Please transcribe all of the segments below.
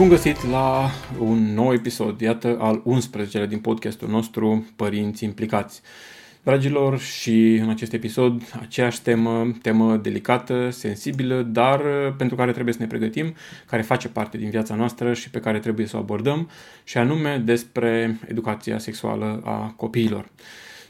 Bun găsit la un nou episod, iată al 11-lea din podcastul nostru Părinți Implicați. Dragilor, și în acest episod aceeași temă, temă delicată, sensibilă, dar pentru care trebuie să ne pregătim, care face parte din viața noastră și pe care trebuie să o abordăm, și anume despre educația sexuală a copiilor.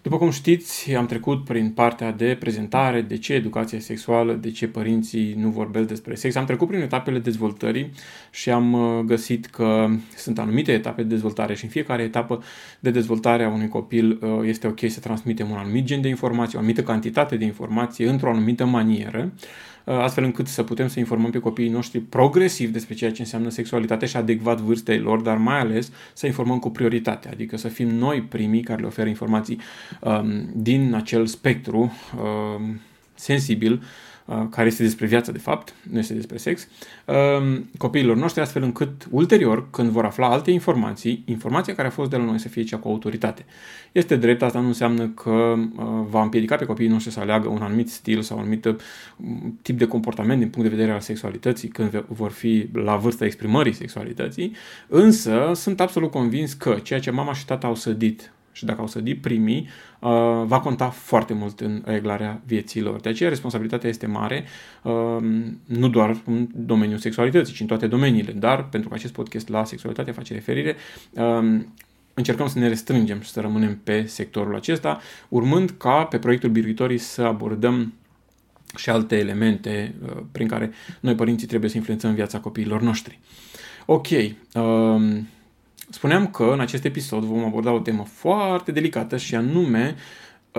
După cum știți, am trecut prin partea de prezentare, de ce educația sexuală, de ce părinții nu vorbesc despre sex. Am trecut prin etapele dezvoltării și am uh, găsit că sunt anumite etape de dezvoltare și în fiecare etapă de dezvoltare a unui copil uh, este ok să transmitem un anumit gen de informații, o anumită cantitate de informații într-o anumită manieră Uh, astfel încât să putem să informăm pe copiii noștri progresiv despre ceea ce înseamnă sexualitate și adecvat vârstei lor, dar mai ales să informăm cu prioritate, adică să fim noi primii care le oferă informații um, din acel spectru um, sensibil Uh, care este despre viață de fapt, nu este despre sex, um, copiilor noștri, astfel încât ulterior, când vor afla alte informații, informația care a fost de la noi să fie cea cu autoritate. Este drept, asta nu înseamnă că uh, va împiedica pe copiii noștri să aleagă un anumit stil sau un anumit uh, tip de comportament din punct de vedere al sexualității când vor fi la vârsta exprimării sexualității, însă sunt absolut convins că ceea ce mama și tata au sădit și dacă au sădit primii, uh, va conta foarte mult în reglarea vieților. De aceea responsabilitatea este mare, uh, nu doar în domeniul sexualității, ci în toate domeniile, dar pentru că acest podcast la sexualitate face referire, uh, încercăm să ne restrângem și să rămânem pe sectorul acesta, urmând ca pe proiectul Biruitorii să abordăm și alte elemente prin care noi părinții trebuie să influențăm viața copiilor noștri. Ok, Spuneam că în acest episod vom aborda o temă foarte delicată și anume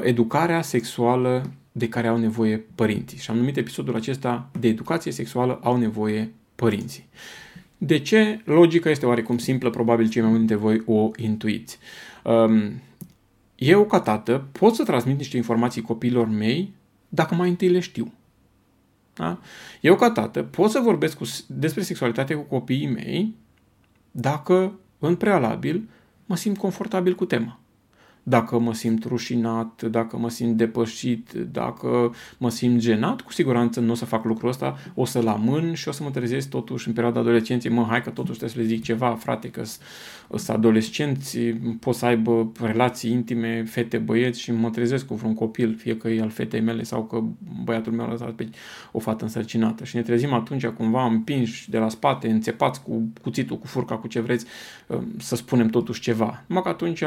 educarea sexuală de care au nevoie părinții. Și am numit episodul acesta de educație sexuală au nevoie părinții. De ce? Logica este oarecum simplă, probabil cei mai mulți dintre voi o intuiți. Um, eu, ca tată, pot să transmit niște informații copiilor mei dacă mai întâi le știu. Da? Eu, ca tată, pot să vorbesc cu, despre sexualitate cu copiii mei dacă în prealabil, mă simt confortabil cu tema. Dacă mă simt rușinat, dacă mă simt depășit, dacă mă simt genat, cu siguranță nu o să fac lucrul ăsta, o să-l amân și o să mă trezesc totuși în perioada adolescenței, mă, hai că totuși trebuie să le zic ceva, frate, că sunt adolescenți, pot să aibă relații intime, fete, băieți și mă trezesc cu vreun copil, fie că e al fetei mele sau că băiatul meu a lăsat pe o fată însărcinată. Și ne trezim atunci cumva împinși de la spate, înțepați cu cuțitul, cu furca, cu ce vreți, să spunem totuși ceva. Numai că atunci,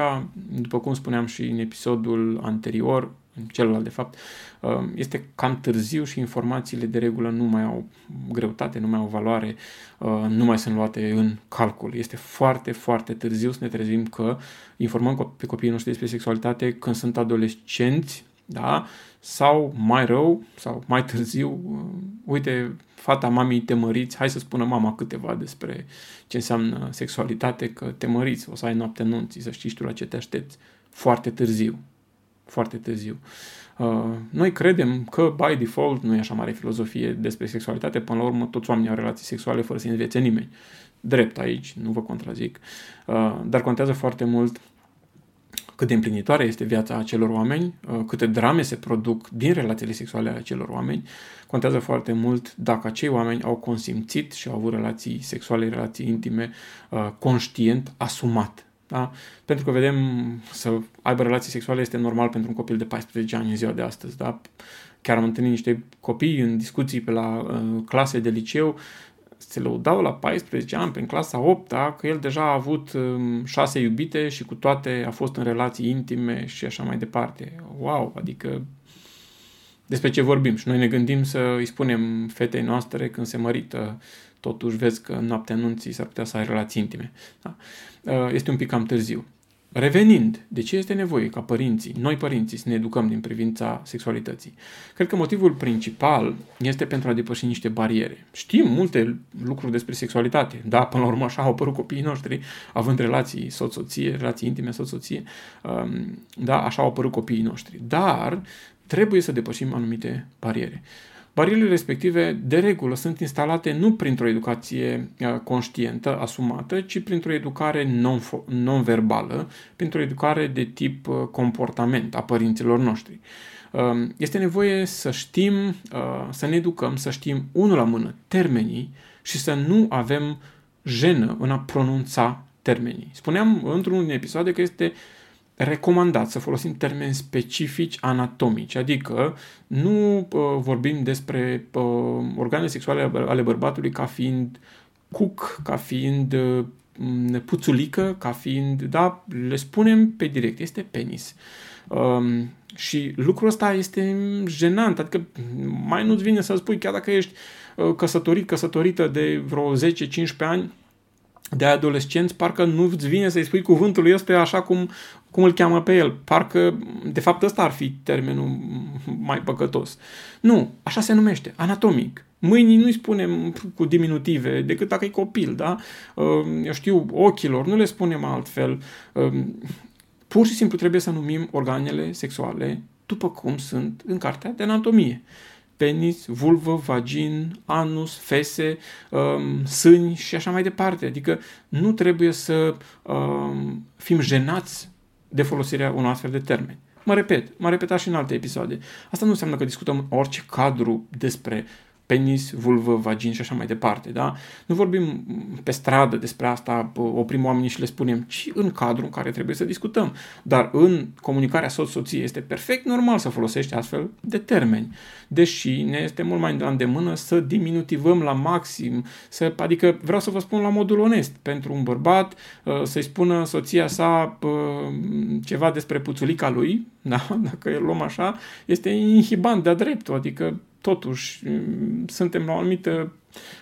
după cum spuneam și în episodul anterior, în celălalt de fapt, um, este cam târziu și informațiile de regulă nu mai au greutate, nu mai au valoare, uh, nu mai sunt luate în calcul. Este foarte, foarte târziu să ne trezim că informăm pe copiii noștri despre sexualitate când sunt adolescenți, da? sau mai rău, sau mai târziu, uh, uite, fata mamei te măriți, hai să spună mama câteva despre ce înseamnă sexualitate, că te măriți, o să ai noapte nunții, să știi tu la ce te aștepți. Foarte târziu foarte târziu. Uh, noi credem că, by default, nu e așa mare filozofie despre sexualitate, până la urmă toți oamenii au relații sexuale fără să învețe nimeni. Drept aici, nu vă contrazic. Uh, dar contează foarte mult cât de împlinitoare este viața acelor oameni, uh, câte drame se produc din relațiile sexuale ale acelor oameni, contează foarte mult dacă acei oameni au consimțit și au avut relații sexuale, relații intime, conștient, asumat. Da? Pentru că vedem să aibă relații sexuale este normal pentru un copil de 14 ani în ziua de astăzi. Da? Chiar am întâlnit niște copii în discuții pe la uh, clase de liceu, se lăudau la 14 ani, prin clasa 8 da? că el deja a avut um, șase iubite și cu toate a fost în relații intime și așa mai departe. Wow, adică despre ce vorbim și noi ne gândim să îi spunem fetei noastre când se mărită totuși vezi că în noaptea anunții s-ar putea să ai relații intime. Da? Uh, este un pic cam târziu. Revenind, de ce este nevoie ca părinții, noi părinții, să ne educăm din privința sexualității? Cred că motivul principal este pentru a depăși niște bariere. Știm multe lucruri despre sexualitate, da, până la urmă așa au apărut copiii noștri, având relații soț-soție, relații intime soț-soție, um, da, așa au apărut copiii noștri. Dar trebuie să depășim anumite bariere. Barierele respective, de regulă, sunt instalate nu printr-o educație uh, conștientă, asumată, ci printr-o educare non-verbală, printr-o educare de tip uh, comportament a părinților noștri. Um, este nevoie să știm, uh, să ne educăm, să știm unul la mână termenii și să nu avem jenă în a pronunța termenii. Spuneam într-unul din episoade că este recomandat să folosim termeni specifici anatomici, adică nu uh, vorbim despre uh, organele sexuale ale bărbatului ca fiind cuc, ca fiind uh, puțulică, ca fiind, da, le spunem pe direct, este penis. Um, și lucrul ăsta este jenant, adică mai nu-ți vine să spui, chiar dacă ești uh, căsătorit, căsătorită de vreo 10-15 ani, de adolescenți, parcă nu-ți vine să-i spui cuvântul ăsta așa cum, cum îl cheamă pe el. Parcă, de fapt, ăsta ar fi termenul mai păcătos. Nu, așa se numește, anatomic. Mâinii nu-i spunem cu diminutive, decât dacă e copil, da? Eu știu, ochilor, nu le spunem altfel. Pur și simplu trebuie să numim organele sexuale după cum sunt în cartea de anatomie penis, vulvă, vagin, anus, fese, um, sâni și așa mai departe. Adică nu trebuie să um, fim jenați de folosirea unor astfel de termeni. Mă repet, m-am repetat și în alte episoade. Asta nu înseamnă că discutăm orice cadru despre penis, vulvă, vagin și așa mai departe, da? Nu vorbim pe stradă despre asta, oprim oamenii și le spunem, ci în cadrul în care trebuie să discutăm. Dar în comunicarea soț-soție este perfect normal să folosești astfel de termeni. Deși ne este mult mai la îndemână să diminutivăm la maxim, să, adică vreau să vă spun la modul onest, pentru un bărbat uh, să-i spună soția sa uh, ceva despre puțulica lui, da? dacă îl luăm așa, este inhibant de-a dreptul, adică totuși suntem la o anumită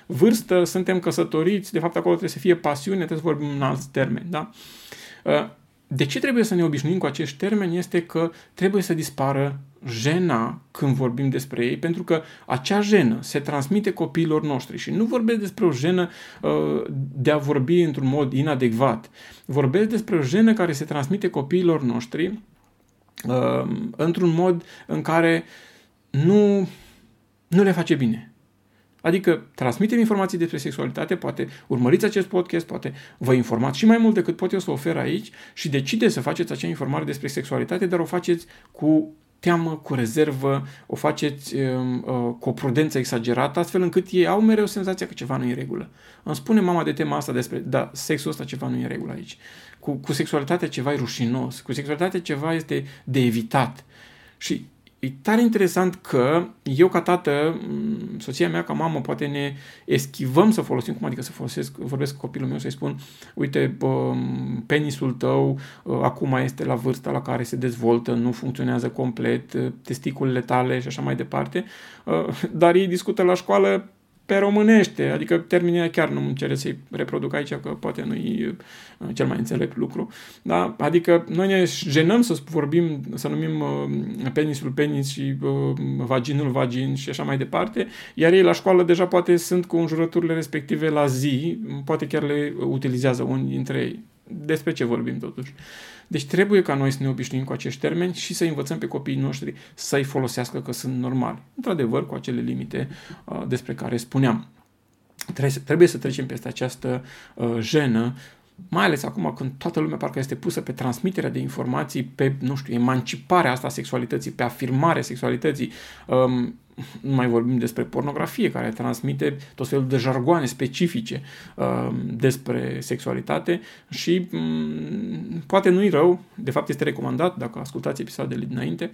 vârstă, suntem căsătoriți, de fapt acolo trebuie să fie pasiune, trebuie să vorbim în alți termeni. Da? Uh, de ce trebuie să ne obișnuim cu acești termeni este că trebuie să dispară jena când vorbim despre ei, pentru că acea jenă se transmite copiilor noștri și nu vorbesc despre o jenă uh, de a vorbi într-un mod inadecvat. Vorbesc despre o jenă care se transmite copiilor noștri uh, într-un mod în care nu nu le face bine. Adică transmitem informații despre sexualitate, poate urmăriți acest podcast, poate vă informați și mai mult decât pot eu să ofer aici și decideți să faceți acea informare despre sexualitate, dar o faceți cu teamă, cu rezervă, o faceți uh, uh, cu o prudență exagerată, astfel încât ei au mereu senzația că ceva nu e în regulă. Îmi spune mama de tema asta despre, da, sexul ăsta ceva nu e în regulă aici. Cu, cu sexualitatea ceva e rușinos, cu sexualitatea ceva este de evitat. Și E tare interesant că eu ca tată, soția mea ca mamă, poate ne eschivăm să folosim, cum adică să folosesc, vorbesc cu copilul meu să-i spun, uite, penisul tău ă, acum este la vârsta la care se dezvoltă, nu funcționează complet, ă, testiculele tale și așa mai departe, ă, dar ei discută la școală pe românește, adică termenii chiar nu îmi cere să-i reproduc aici, că poate nu e uh, cel mai înțelept lucru. Da? Adică noi ne jenăm să vorbim, să numim uh, penisul penis și uh, vaginul vagin și așa mai departe, iar ei la școală deja poate sunt cu înjurăturile respective la zi, poate chiar le utilizează unii dintre ei. Despre ce vorbim totuși? Deci trebuie ca noi să ne obișnuim cu acești termeni și să învățăm pe copiii noștri să-i folosească că sunt normali. Într-adevăr, cu acele limite uh, despre care spuneam. Trebuie, trebuie să trecem peste această uh, jenă mai ales acum când toată lumea parcă este pusă pe transmiterea de informații, pe, nu știu, emanciparea asta a sexualității, pe afirmarea sexualității, um, nu mai vorbim despre pornografie, care transmite tot felul de jargoane specifice uh, despre sexualitate și um, poate nu-i rău, de fapt este recomandat, dacă ascultați episoadele dinainte,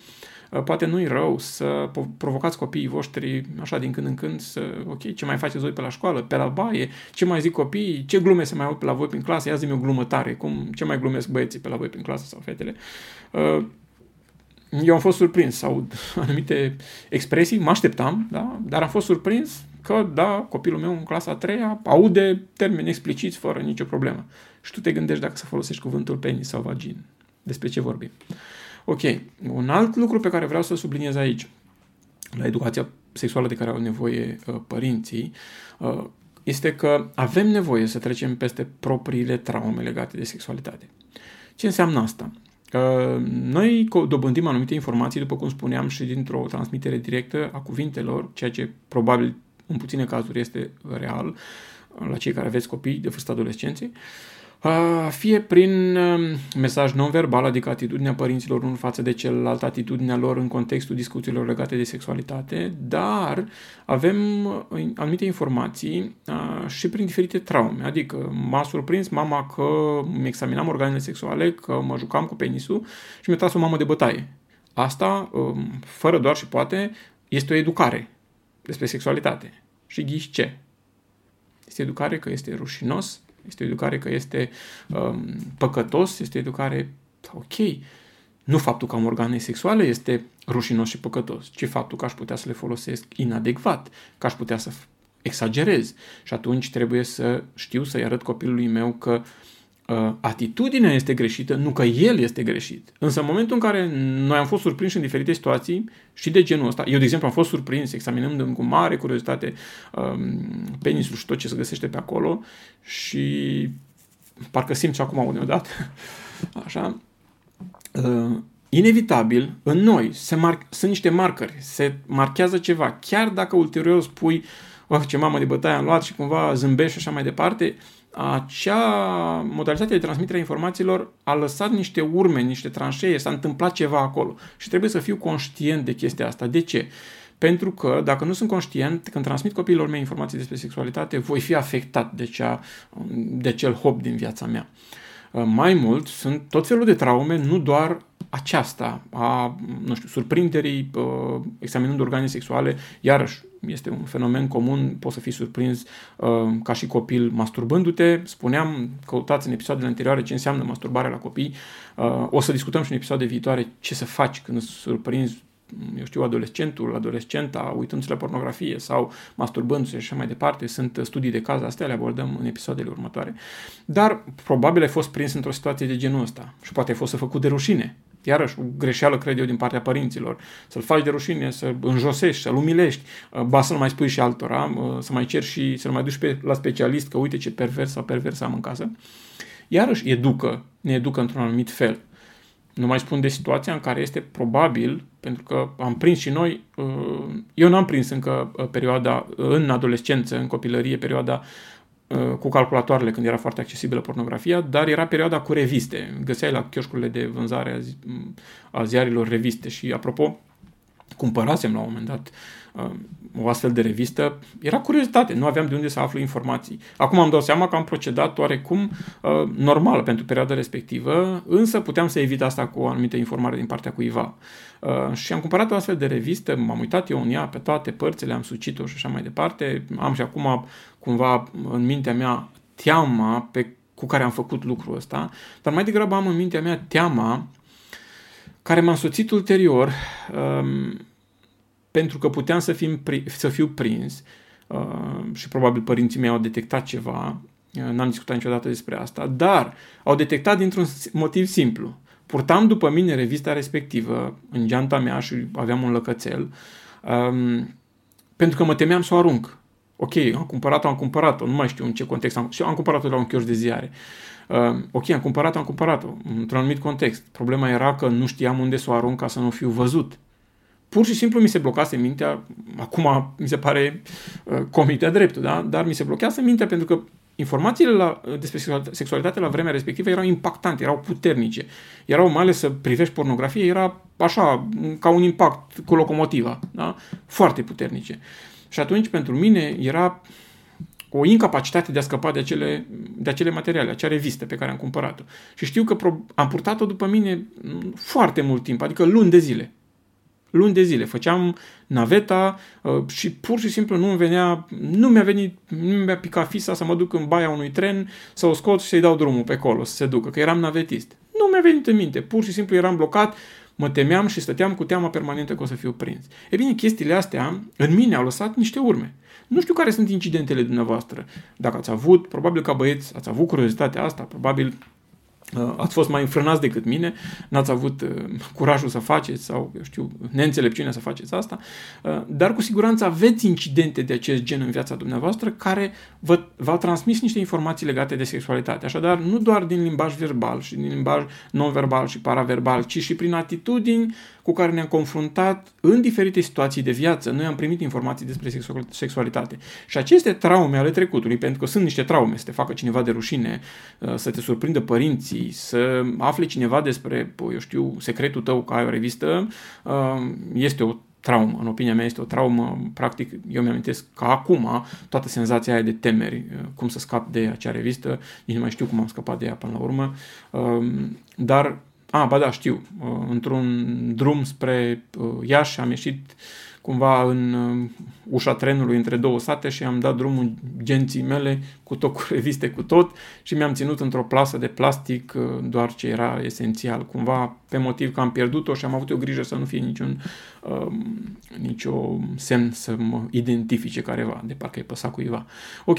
uh, poate nu-i rău să provocați copiii voștri așa din când în când să, ok, ce mai faceți voi pe la școală, pe la baie, ce mai zic copiii, ce glume se mai aud pe la voi prin clasă, ia zi-mi o glumă tare, cum, ce mai glumesc băieții pe la voi prin clasă sau fetele. Uh, eu am fost surprins sau anumite expresii, mă așteptam, da? dar am fost surprins că, da, copilul meu în clasa a treia aude termeni expliciți fără nicio problemă. și tu te gândești dacă să folosești cuvântul penis sau vagin. Despre ce vorbim. Ok, un alt lucru pe care vreau să subliniez aici, la educația sexuală de care au nevoie uh, părinții, uh, este că avem nevoie să trecem peste propriile traume legate de sexualitate. Ce înseamnă asta? Uh, noi dobândim anumite informații, după cum spuneam, și dintr-o transmitere directă a cuvintelor, ceea ce probabil în puține cazuri este real la cei care aveți copii de vârstă adolescenței. Uh, fie prin um, mesaj non-verbal, adică atitudinea părinților unul față de celălalt, atitudinea lor în contextul discuțiilor legate de sexualitate, dar avem uh, anumite informații și prin diferite traume, adică m-a surprins mama că îmi examinam organele sexuale, că mă jucam cu penisul și mi-a tras o mamă de bătaie. Asta, um, fără doar și poate, este o educare despre sexualitate. Și ghiși ce? Este educare că este rușinos este o educare că este um, păcătos, este o educare ok. Nu faptul că am organe sexuale este rușinos și păcătos, ci faptul că aș putea să le folosesc inadecvat, că aș putea să exagerez. Și atunci trebuie să știu să-i arăt copilului meu că uh, uh, atitudinea este greșită, nu că el este greșit. Însă în momentul în care noi am fost surprinși în diferite situații și de genul ăsta, eu de exemplu am fost surprins examinând cu mare curiozitate um, penisul și tot ce se găsește pe acolo și parcă simt și acum uneodată, așa, uh, inevitabil în noi se mar- sunt niște marcări, se marchează ceva, chiar dacă ulterior spui oh, ce mamă de bătaie am luat și cumva zâmbești și așa mai departe, uh, acea modalitate de transmitere a informațiilor a lăsat niște urme, niște tranșee, s-a întâmplat ceva acolo. Și trebuie să fiu conștient de chestia asta. De ce? Pentru că dacă nu sunt conștient, când transmit copiilor mei informații despre sexualitate, voi fi afectat de, cea, de cel hop din viața mea. Mai mult, sunt tot felul de traume, nu doar aceasta a, nu știu, surprinderii uh, examinând organe sexuale, iarăși este un fenomen comun, poți să fii surprins uh, ca și copil masturbându-te. Spuneam, căutați în episoadele anterioare ce înseamnă masturbarea la copii. Uh, o să discutăm și în episoade viitoare ce să faci când îți surprinzi eu știu, adolescentul, adolescenta, uitându-se la pornografie sau masturbându-se și așa mai departe. Sunt studii de caz, astea le abordăm în episoadele următoare. Dar probabil ai fost prins într-o situație de genul ăsta și poate ai fost să făcut de rușine Iarăși, o greșeală, cred eu, din partea părinților. Să-l faci de rușine, să-l înjosești, să-l umilești, uh, ba să-l mai spui și altora, uh, să mai ceri și să-l mai duci pe, la specialist, că uite ce pervers sau pervers am în casă. Iarăși, educă, ne educă într-un anumit fel. Nu mai spun de situația în care este probabil, pentru că am prins și noi, uh, eu n-am prins încă perioada, în adolescență, în copilărie, perioada Uh, cu calculatoarele când era foarte accesibilă pornografia, dar era perioada cu reviste. Găseai la chioșcurile de vânzare a, zi, a ziarilor reviste și, apropo, cumpărasem la un moment dat uh, o astfel de revistă, era curiozitate, nu aveam de unde să aflu informații. Acum am dau seama că am procedat oarecum uh, normal pentru perioada respectivă, însă puteam să evit asta cu o anumită informare din partea cuiva. Uh, și am cumpărat o astfel de revistă, m-am uitat eu în ea pe toate părțile, am sucit-o și așa mai departe. Am și acum cumva în mintea mea teama pe, cu care am făcut lucrul ăsta, dar mai degrabă am în mintea mea teama care m-a însoțit ulterior um, pentru că puteam să, fim, să fiu prins uh, și probabil părinții mei au detectat ceva, uh, n-am discutat niciodată despre asta, dar au detectat dintr-un motiv simplu. Purtam după mine revista respectivă în geanta mea și aveam un lăcățel um, pentru că mă temeam să o arunc. Ok, am cumpărat-o, am cumpărat-o, nu mai știu în ce context am, și am cumpărat-o la un chioș de ziare. Uh, ok, am cumpărat-o, am cumpărat-o, într-un anumit context. Problema era că nu știam unde să o arunc ca să nu fiu văzut pur și simplu mi se blocase mintea, acum mi se pare uh, comic de dreptul, da? dar mi se blochează mintea pentru că informațiile la, despre sexualitate la vremea respectivă erau impactante, erau puternice. Erau, mai ales să privești pornografie, era așa, ca un impact cu locomotiva, da? foarte puternice. Și atunci, pentru mine, era o incapacitate de a scăpa de acele, de acele materiale, acea revistă pe care am cumpărat-o. Și știu că pro- am purtat-o după mine foarte mult timp, adică luni de zile luni de zile. Făceam naveta uh, și pur și simplu nu mi venea, nu mi-a venit, nu mi-a picat fisa să mă duc în baia unui tren, să o scot și să-i dau drumul pe acolo, să se ducă, că eram navetist. Nu mi-a venit în minte, pur și simplu eram blocat, mă temeam și stăteam cu teama permanentă că o să fiu prins. E bine, chestiile astea în mine au lăsat niște urme. Nu știu care sunt incidentele dumneavoastră. Dacă ați avut, probabil ca băieți, ați avut curiozitatea asta, probabil Uh, ați fost mai înfrânați decât mine, n-ați avut uh, curajul să faceți sau, eu știu, neînțelepciunea să faceți asta, uh, dar cu siguranță aveți incidente de acest gen în viața dumneavoastră care vă, v-au transmis niște informații legate de sexualitate. Așadar, nu doar din limbaj verbal și din limbaj non-verbal și paraverbal, ci și prin atitudini cu care ne-am confruntat în diferite situații de viață. Noi am primit informații despre sexualitate. Și aceste traume ale trecutului, pentru că sunt niște traume, să te facă cineva de rușine, să te surprindă părinții, informații, să afle cineva despre, eu știu, secretul tău că ai o revistă, uh, este o traumă. În opinia mea este o traumă, practic, eu mi-amintesc că acum toată senzația aia de temeri, uh, cum să scap de acea revistă, nici nu mai știu cum am scăpat de ea până la urmă, uh, dar, a, ba da, știu, într-un drum spre Iași am ieșit cumva în uh, ușa trenului între două sate și am dat drumul genții mele cu tot cu reviste, cu tot și mi-am ținut într-o plasă de plastic uh, doar ce era esențial, cumva pe motiv că am pierdut-o și am avut o grijă să nu fie niciun uh, nicio semn să mă identifice careva, de parcă e păsat cuiva. Ok,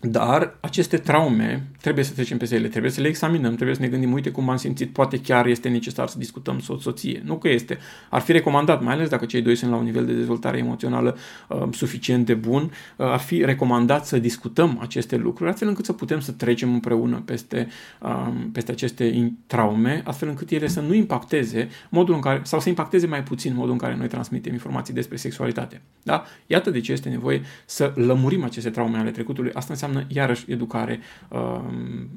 dar aceste traume trebuie să trecem pe ele, trebuie să le examinăm, trebuie să ne gândim, uite cum am simțit, poate chiar este necesar să discutăm soț-soție. Nu că este. Ar fi recomandat, mai ales dacă cei doi sunt la un nivel de dezvoltare emoțională uh, suficient de bun, uh, ar fi recomandat să discutăm aceste lucruri, astfel încât să putem să trecem împreună peste, uh, peste aceste traume, astfel încât ele să nu impacteze modul în care, sau să impacteze mai puțin modul în care noi transmitem informații despre sexualitate. Da? Iată de ce este nevoie să lămurim aceste traume ale trecutului. Asta înseamnă înseamnă iarăși educare uh,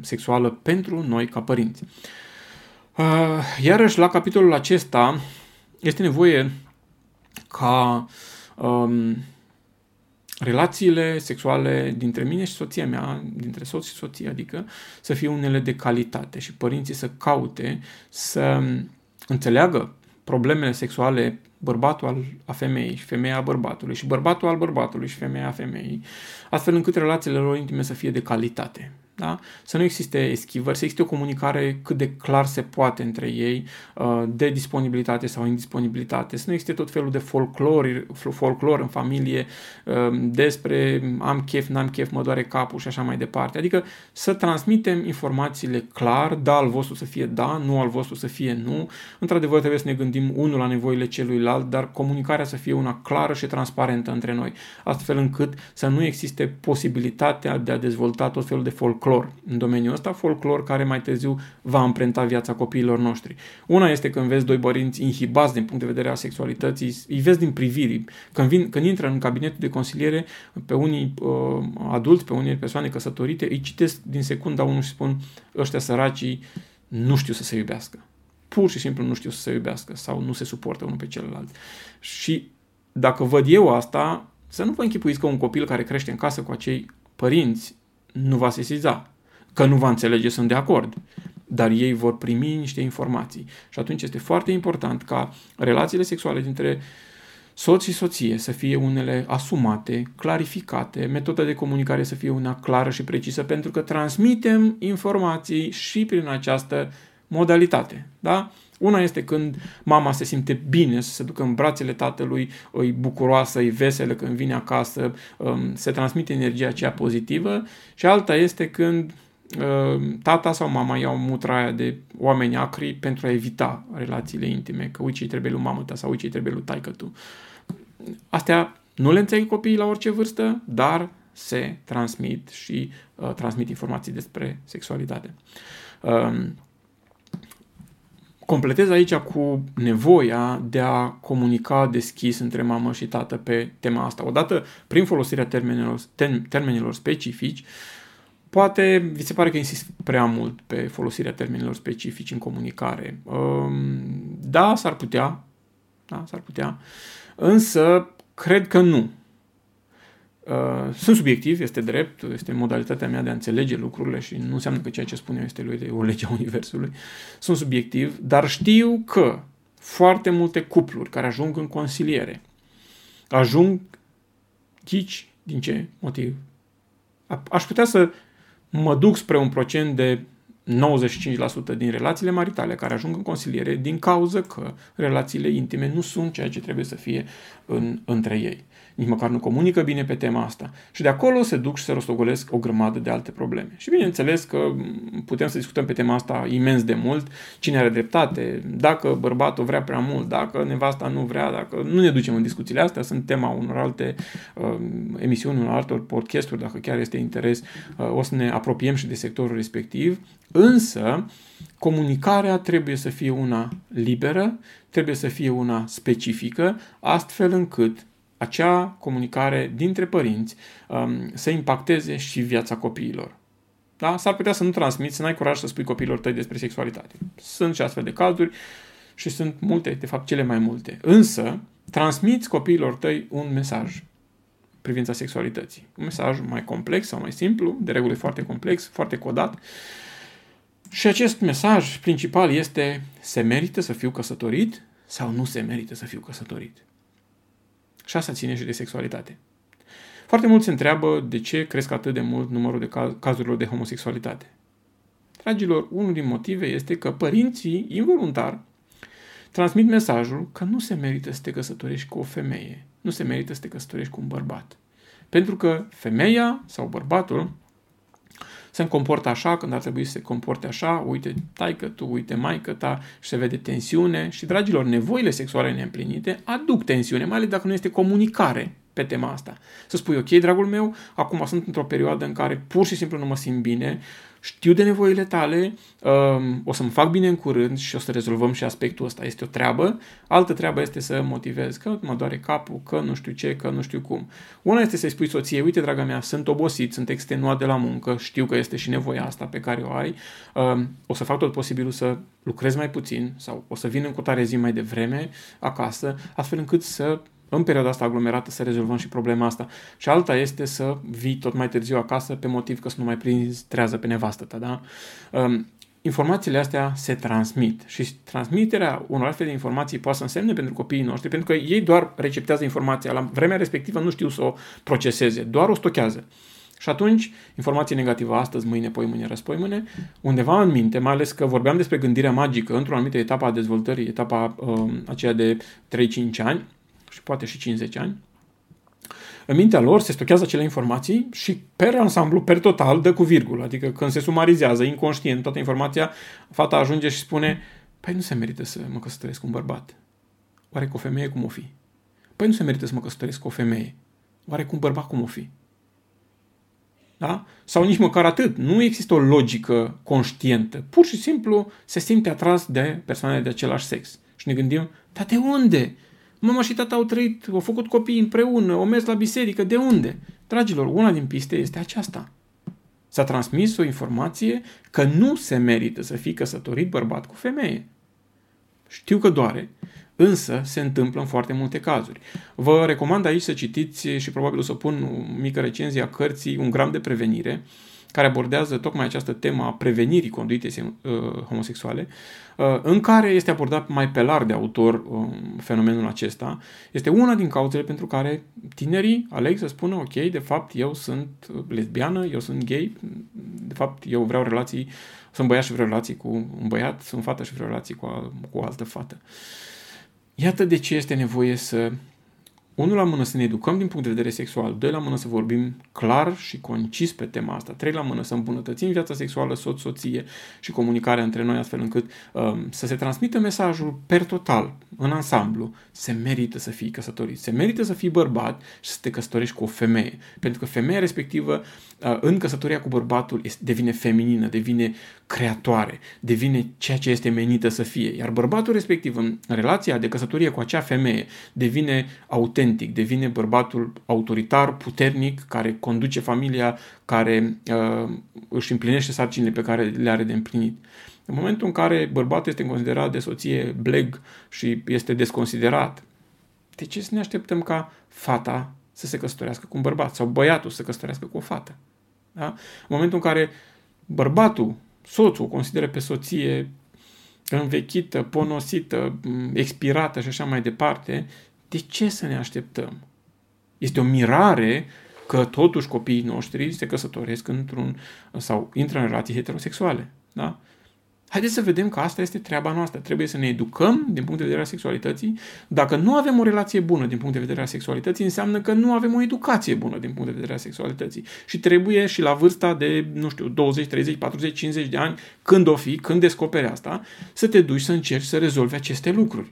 sexuală pentru noi ca părinți. Uh, iarăși la capitolul acesta este nevoie ca um, relațiile sexuale dintre mine și soția mea, dintre soț și soție, adică să fie unele de calitate și părinții să caute să înțeleagă problemele sexuale bărbatul al, a femeii și femeia a bărbatului și bărbatul al bărbatului și femeia a femeii, astfel încât relațiile lor intime să fie de calitate. Da? Să nu existe eschivări, să existe o comunicare cât de clar se poate între ei, uh, de disponibilitate sau indisponibilitate, să nu existe tot felul de folclor, folclor în familie um, despre am chef, n-am chef, mă doare capul și așa mai departe. Adică să transmitem informațiile clar, da al vostru să fie da, nu al vostru să fie nu. Într-adevăr trebuie să ne gândim unul la nevoile celuilalt, dar comunicarea să fie una clară și transparentă între noi, astfel încât să nu existe posibilitatea de a dezvolta tot felul de folclor folclor în domeniul ăsta, folclor care mai târziu va amprenta viața copiilor noștri. Una este când vezi doi părinți inhibați din punct de vedere al sexualității, îi vezi din priviri. Când, vin, când intră în cabinetul de consiliere, pe unii uh, adulți, pe unii persoane căsătorite, îi citesc din secunda unul și spun ăștia săracii nu știu să se iubească. Pur și simplu nu știu să se iubească sau nu se suportă unul pe celălalt. Și dacă văd eu asta, să nu vă închipuiți că un copil care crește în casă cu acei părinți nu va sesiza, că nu va înțelege, sunt de acord, dar ei vor primi niște informații. Și atunci este foarte important ca relațiile sexuale dintre soț și soție să fie unele asumate, clarificate, metoda de comunicare să fie una clară și precisă, pentru că transmitem informații și prin această modalitate. Da? Una este când mama se simte bine să se ducă în brațele tatălui, îi bucuroasă, îi veselă când vine acasă, um, se transmite energia aceea pozitivă și alta este când um, tata sau mama iau mutra aia de oameni acri pentru a evita relațiile intime, că uite ce trebuie lui mamă ta sau uite ce trebuie lui taică tu. Astea nu le înțeleg copiii la orice vârstă, dar se transmit și uh, transmit informații despre sexualitate. Um, Completez aici cu nevoia de a comunica deschis între mamă și tată pe tema asta. Odată, prin folosirea termenilor, termenilor specifici, poate vi se pare că insist prea mult pe folosirea termenilor specifici în comunicare. Um, da, s-ar putea, da, s-ar putea, însă cred că nu. Uh, sunt subiectiv, este drept, este modalitatea mea de a înțelege lucrurile și nu înseamnă că ceea ce spun eu este lui de o lege a Universului. Sunt subiectiv, dar știu că foarte multe cupluri care ajung în consiliere ajung ghici din ce motiv. Aș putea să mă duc spre un procent de 95% din relațiile maritale care ajung în consiliere din cauza că relațiile intime nu sunt ceea ce trebuie să fie în, între ei nici măcar nu comunică bine pe tema asta. Și de acolo se duc și se rostogolesc o grămadă de alte probleme. Și bineînțeles că putem să discutăm pe tema asta imens de mult, cine are dreptate, dacă bărbatul vrea prea mult, dacă nevasta nu vrea, dacă nu ne ducem în discuțiile astea, sunt tema unor alte uh, emisiuni, unor altor podcasturi, dacă chiar este interes, uh, o să ne apropiem și de sectorul respectiv, însă comunicarea trebuie să fie una liberă, trebuie să fie una specifică, astfel încât acea comunicare dintre părinți um, să impacteze și viața copiilor. Da? S-ar putea să nu transmiți, să n-ai curaj să spui copiilor tăi despre sexualitate. Sunt și astfel de cazuri și sunt multe, de fapt cele mai multe. Însă, transmiți copiilor tăi un mesaj privința sexualității. Un mesaj mai complex sau mai simplu, de regulă foarte complex, foarte codat. Și acest mesaj principal este se merită să fiu căsătorit sau nu se merită să fiu căsătorit. Și asta ține și de sexualitate. Foarte mulți se întreabă de ce cresc atât de mult numărul de caz- cazurilor de homosexualitate. Dragilor, unul din motive este că părinții, involuntar, transmit mesajul că nu se merită să te căsătorești cu o femeie, nu se merită să te căsătorești cu un bărbat. Pentru că femeia sau bărbatul se comportă așa când ar trebui să se comporte așa, uite taică tu, uite maică ta și se vede tensiune. Și, dragilor, nevoile sexuale neîmplinite aduc tensiune, mai ales dacă nu este comunicare pe tema asta. Să spui, ok, dragul meu, acum sunt într-o perioadă în care pur și simplu nu mă simt bine, știu de nevoile tale, um, o să-mi fac bine în curând și o să rezolvăm și aspectul ăsta. Este o treabă. Altă treabă este să motivez că mă doare capul, că nu știu ce, că nu știu cum. Una este să-i spui soției, uite, draga mea, sunt obosit, sunt extenuat de la muncă, știu că este și nevoia asta pe care o ai, um, o să fac tot posibilul să lucrez mai puțin sau o să vin în cotare zi mai devreme acasă, astfel încât să în perioada asta aglomerată să rezolvăm și problema asta. Și alta este să vii tot mai târziu acasă pe motiv că să nu mai prinzi trează pe nevastă ta, da? Um, informațiile astea se transmit și transmiterea unor astfel de informații poate să însemne pentru copiii noștri, pentru că ei doar receptează informația, la vremea respectivă nu știu să o proceseze, doar o stochează. Și atunci, informație negativă astăzi, mâine, poi mâine, răspoi mâine, undeva în minte, mai ales că vorbeam despre gândirea magică într-o anumită etapă a dezvoltării, etapa um, aceea de 3-5 ani, și poate și 50 ani, în mintea lor se stochează acele informații și per ansamblu, per total, dă cu virgulă. Adică când se sumarizează inconștient toată informația, fata ajunge și spune Păi nu se merită să mă căsătoresc cu un bărbat. Oare cu o femeie cum o fi? Păi nu se merită să mă căsătoresc cu o femeie. Oare cu un bărbat cum o fi? Da? Sau nici măcar atât. Nu există o logică conștientă. Pur și simplu se simte atras de persoane de același sex. Și ne gândim, dar de unde? Mama și tata au trăit, au făcut copii împreună, au mers la biserică. De unde? Dragilor, una din piste este aceasta. S-a transmis o informație că nu se merită să fii căsătorit bărbat cu femeie. Știu că doare, însă se întâmplă în foarte multe cazuri. Vă recomand aici să citiți și probabil o să pun o mică recenzie a cărții Un gram de prevenire, care abordează tocmai această temă a prevenirii conduitei uh, homosexuale, uh, în care este abordat mai pe larg de autor uh, fenomenul acesta. Este una din cauzele pentru care tinerii aleg să spună, ok, de fapt eu sunt lesbiană, eu sunt gay, de fapt eu vreau relații, sunt băiat și vreau relații cu un băiat, sunt fată și vreau relații cu, a, cu o altă fată. Iată de ce este nevoie să unul la mână să ne educăm din punct de vedere sexual, doi la mână să vorbim clar și concis pe tema asta, trei la mână să îmbunătățim viața sexuală soț-soție și comunicarea între noi astfel încât um, să se transmită mesajul per total, în ansamblu, se merită să fii căsătorit, se merită să fii bărbat și să te căsătorești cu o femeie. Pentru că femeia respectivă uh, în căsătoria cu bărbatul devine feminină, devine creatoare, devine ceea ce este menită să fie. Iar bărbatul respectiv în relația de căsătorie cu acea femeie devine autentic, devine bărbatul autoritar, puternic, care conduce familia, care uh, își împlinește sarcinile pe care le are de împlinit. În momentul în care bărbatul este considerat de soție bleg și este desconsiderat, de ce să ne așteptăm ca fata să se căsătorească cu un bărbat sau băiatul să se căsătorească cu o fată? Da? În momentul în care bărbatul, soțul, o consideră pe soție învechită, ponosită, expirată și așa mai departe, de ce să ne așteptăm? Este o mirare că totuși copiii noștri se căsătoresc într-un sau intră în relații heterosexuale. Da? Haideți să vedem că asta este treaba noastră. Trebuie să ne educăm din punct de vedere al sexualității. Dacă nu avem o relație bună din punct de vedere al sexualității, înseamnă că nu avem o educație bună din punct de vedere al sexualității. Și trebuie și la vârsta de, nu știu, 20, 30, 40, 50 de ani, când o fi, când descoperi asta, să te duci să încerci să rezolvi aceste lucruri.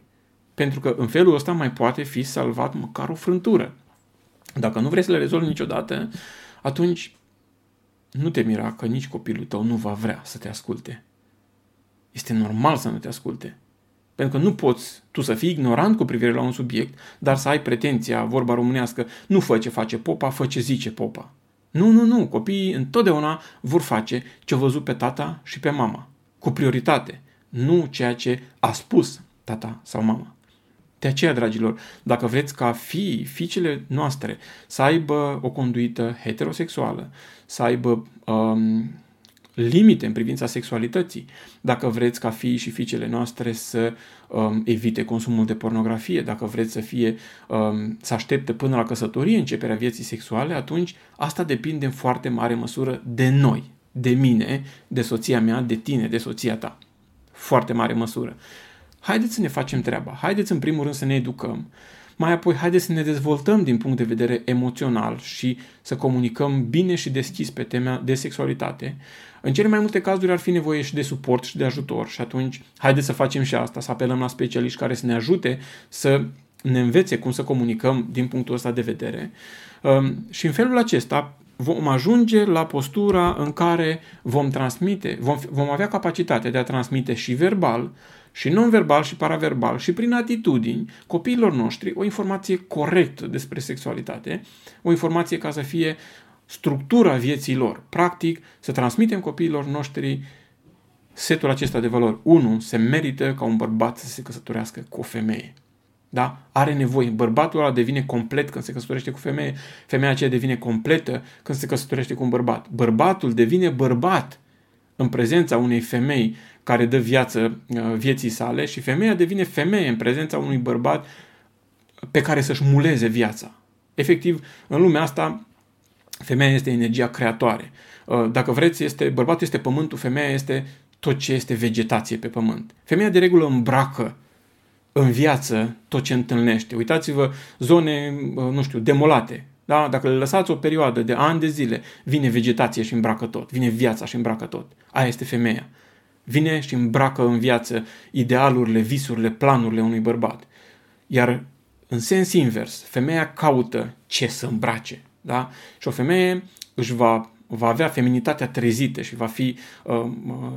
Pentru că în felul ăsta mai poate fi salvat măcar o frântură. Dacă nu vrei să le rezolvi niciodată, atunci nu te mira că nici copilul tău nu va vrea să te asculte. Este normal să nu te asculte. Pentru că nu poți tu să fii ignorant cu privire la un subiect, dar să ai pretenția, vorba românească, nu fă ce face popa, fă ce zice popa. Nu, nu, nu, copiii întotdeauna vor face ce au văzut pe tata și pe mama, cu prioritate, nu ceea ce a spus tata sau mama. De aceea, dragilor, dacă vreți ca fii, fiicele noastre să aibă o conduită heterosexuală, să aibă um, limite în privința sexualității, dacă vreți ca fiii și fiicele noastre să um, evite consumul de pornografie, dacă vreți să fie um, să aștepte până la căsătorie începerea vieții sexuale, atunci asta depinde în foarte mare măsură de noi, de mine, de soția mea, de tine, de soția ta. Foarte mare măsură. Haideți să ne facem treaba, haideți în primul rând să ne educăm, mai apoi haideți să ne dezvoltăm din punct de vedere emoțional și să comunicăm bine și deschis pe tema de sexualitate. În cele mai multe cazuri ar fi nevoie și de suport și de ajutor și atunci haideți să facem și asta, să apelăm la specialiști care să ne ajute să ne învețe cum să comunicăm din punctul ăsta de vedere. Um, și în felul acesta vom ajunge la postura în care vom transmite, vom, vom avea capacitatea de a transmite și verbal, și non-verbal și paraverbal și prin atitudini copiilor noștri o informație corectă despre sexualitate, o informație ca să fie structura vieții lor. Practic, să transmitem copiilor noștri setul acesta de valori. 1. Se merită ca un bărbat să se căsătorească cu o femeie. Da? Are nevoie. Bărbatul ăla devine complet când se căsătorește cu femeie. Femeia aceea devine completă când se căsătorește cu un bărbat. Bărbatul devine bărbat în prezența unei femei care dă viață uh, vieții sale și femeia devine femeie în prezența unui bărbat pe care să-și muleze viața. Efectiv, în lumea asta, femeia este energia creatoare. Uh, dacă vreți, este, bărbatul este pământul, femeia este tot ce este vegetație pe pământ. Femeia de regulă îmbracă în viață tot ce întâlnește. Uitați-vă zone, uh, nu știu, demolate. Da? Dacă le lăsați o perioadă de ani de zile, vine vegetație și îmbracă tot, vine viața și îmbracă tot. Aia este femeia. Vine și îmbracă în viață idealurile, visurile, planurile unui bărbat. Iar în sens invers, femeia caută ce să îmbrace. Da? Și o femeie își va va avea feminitatea trezită și va fi, uh, uh,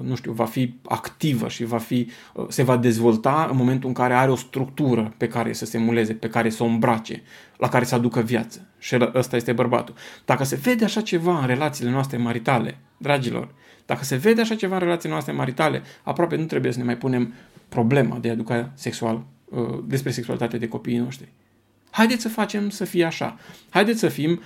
nu știu, va fi activă și va fi, uh, se va dezvolta în momentul în care are o structură pe care să se muleze, pe care să o îmbrace, la care să aducă viață. Și ăsta este bărbatul. Dacă se vede așa ceva în relațiile noastre maritale, dragilor, dacă se vede așa ceva în relațiile noastre maritale, aproape nu trebuie să ne mai punem problema de a educa sexual, despre sexualitate de copiii noștri. Haideți să facem să fie așa. Haideți să fim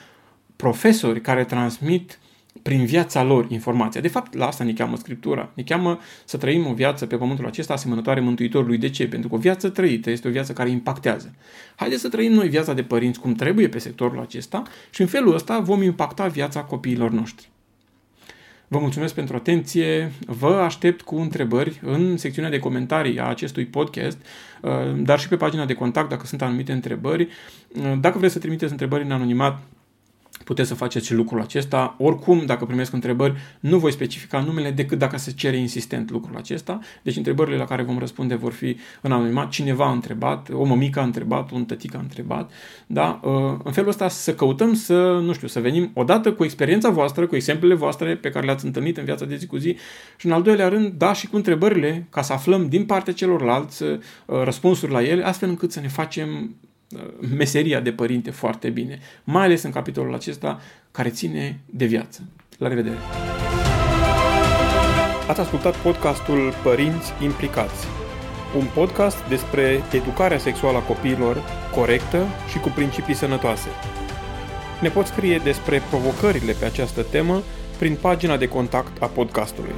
profesori care transmit prin viața lor informația. De fapt, la asta ne cheamă Scriptura. Ne cheamă să trăim o viață pe pământul acesta asemănătoare Mântuitorului. De ce? Pentru că o viață trăită este o viață care impactează. Haideți să trăim noi viața de părinți cum trebuie pe sectorul acesta și în felul ăsta vom impacta viața copiilor noștri. Vă mulțumesc pentru atenție, vă aștept cu întrebări în secțiunea de comentarii a acestui podcast, uh, dar și pe pagina de contact dacă sunt anumite întrebări. Uh, dacă vreți să trimiteți întrebări în anonimat, puteți să faceți lucrul acesta. Oricum, dacă primesc întrebări, nu voi specifica numele decât dacă se cere insistent lucrul acesta. Deci întrebările la care vom răspunde vor fi în anonimat. Cineva a întrebat, o mămică a întrebat, un tătic a întrebat. Da? Uh, în felul ăsta să căutăm să, nu știu, să venim odată cu experiența voastră, cu exemplele voastre pe care le-ați întâlnit în viața de zi cu zi și în al doilea rând, da, și cu întrebările ca să aflăm din partea celorlalți uh, răspunsuri la ele, astfel încât să ne facem meseria de părinte foarte bine, mai ales în capitolul acesta care ține de viață. La revedere! Ați ascultat podcastul Părinți Implicați, un podcast despre educarea sexuală a copiilor corectă și cu principii sănătoase. Ne poți scrie despre provocările pe această temă prin pagina de contact a podcastului.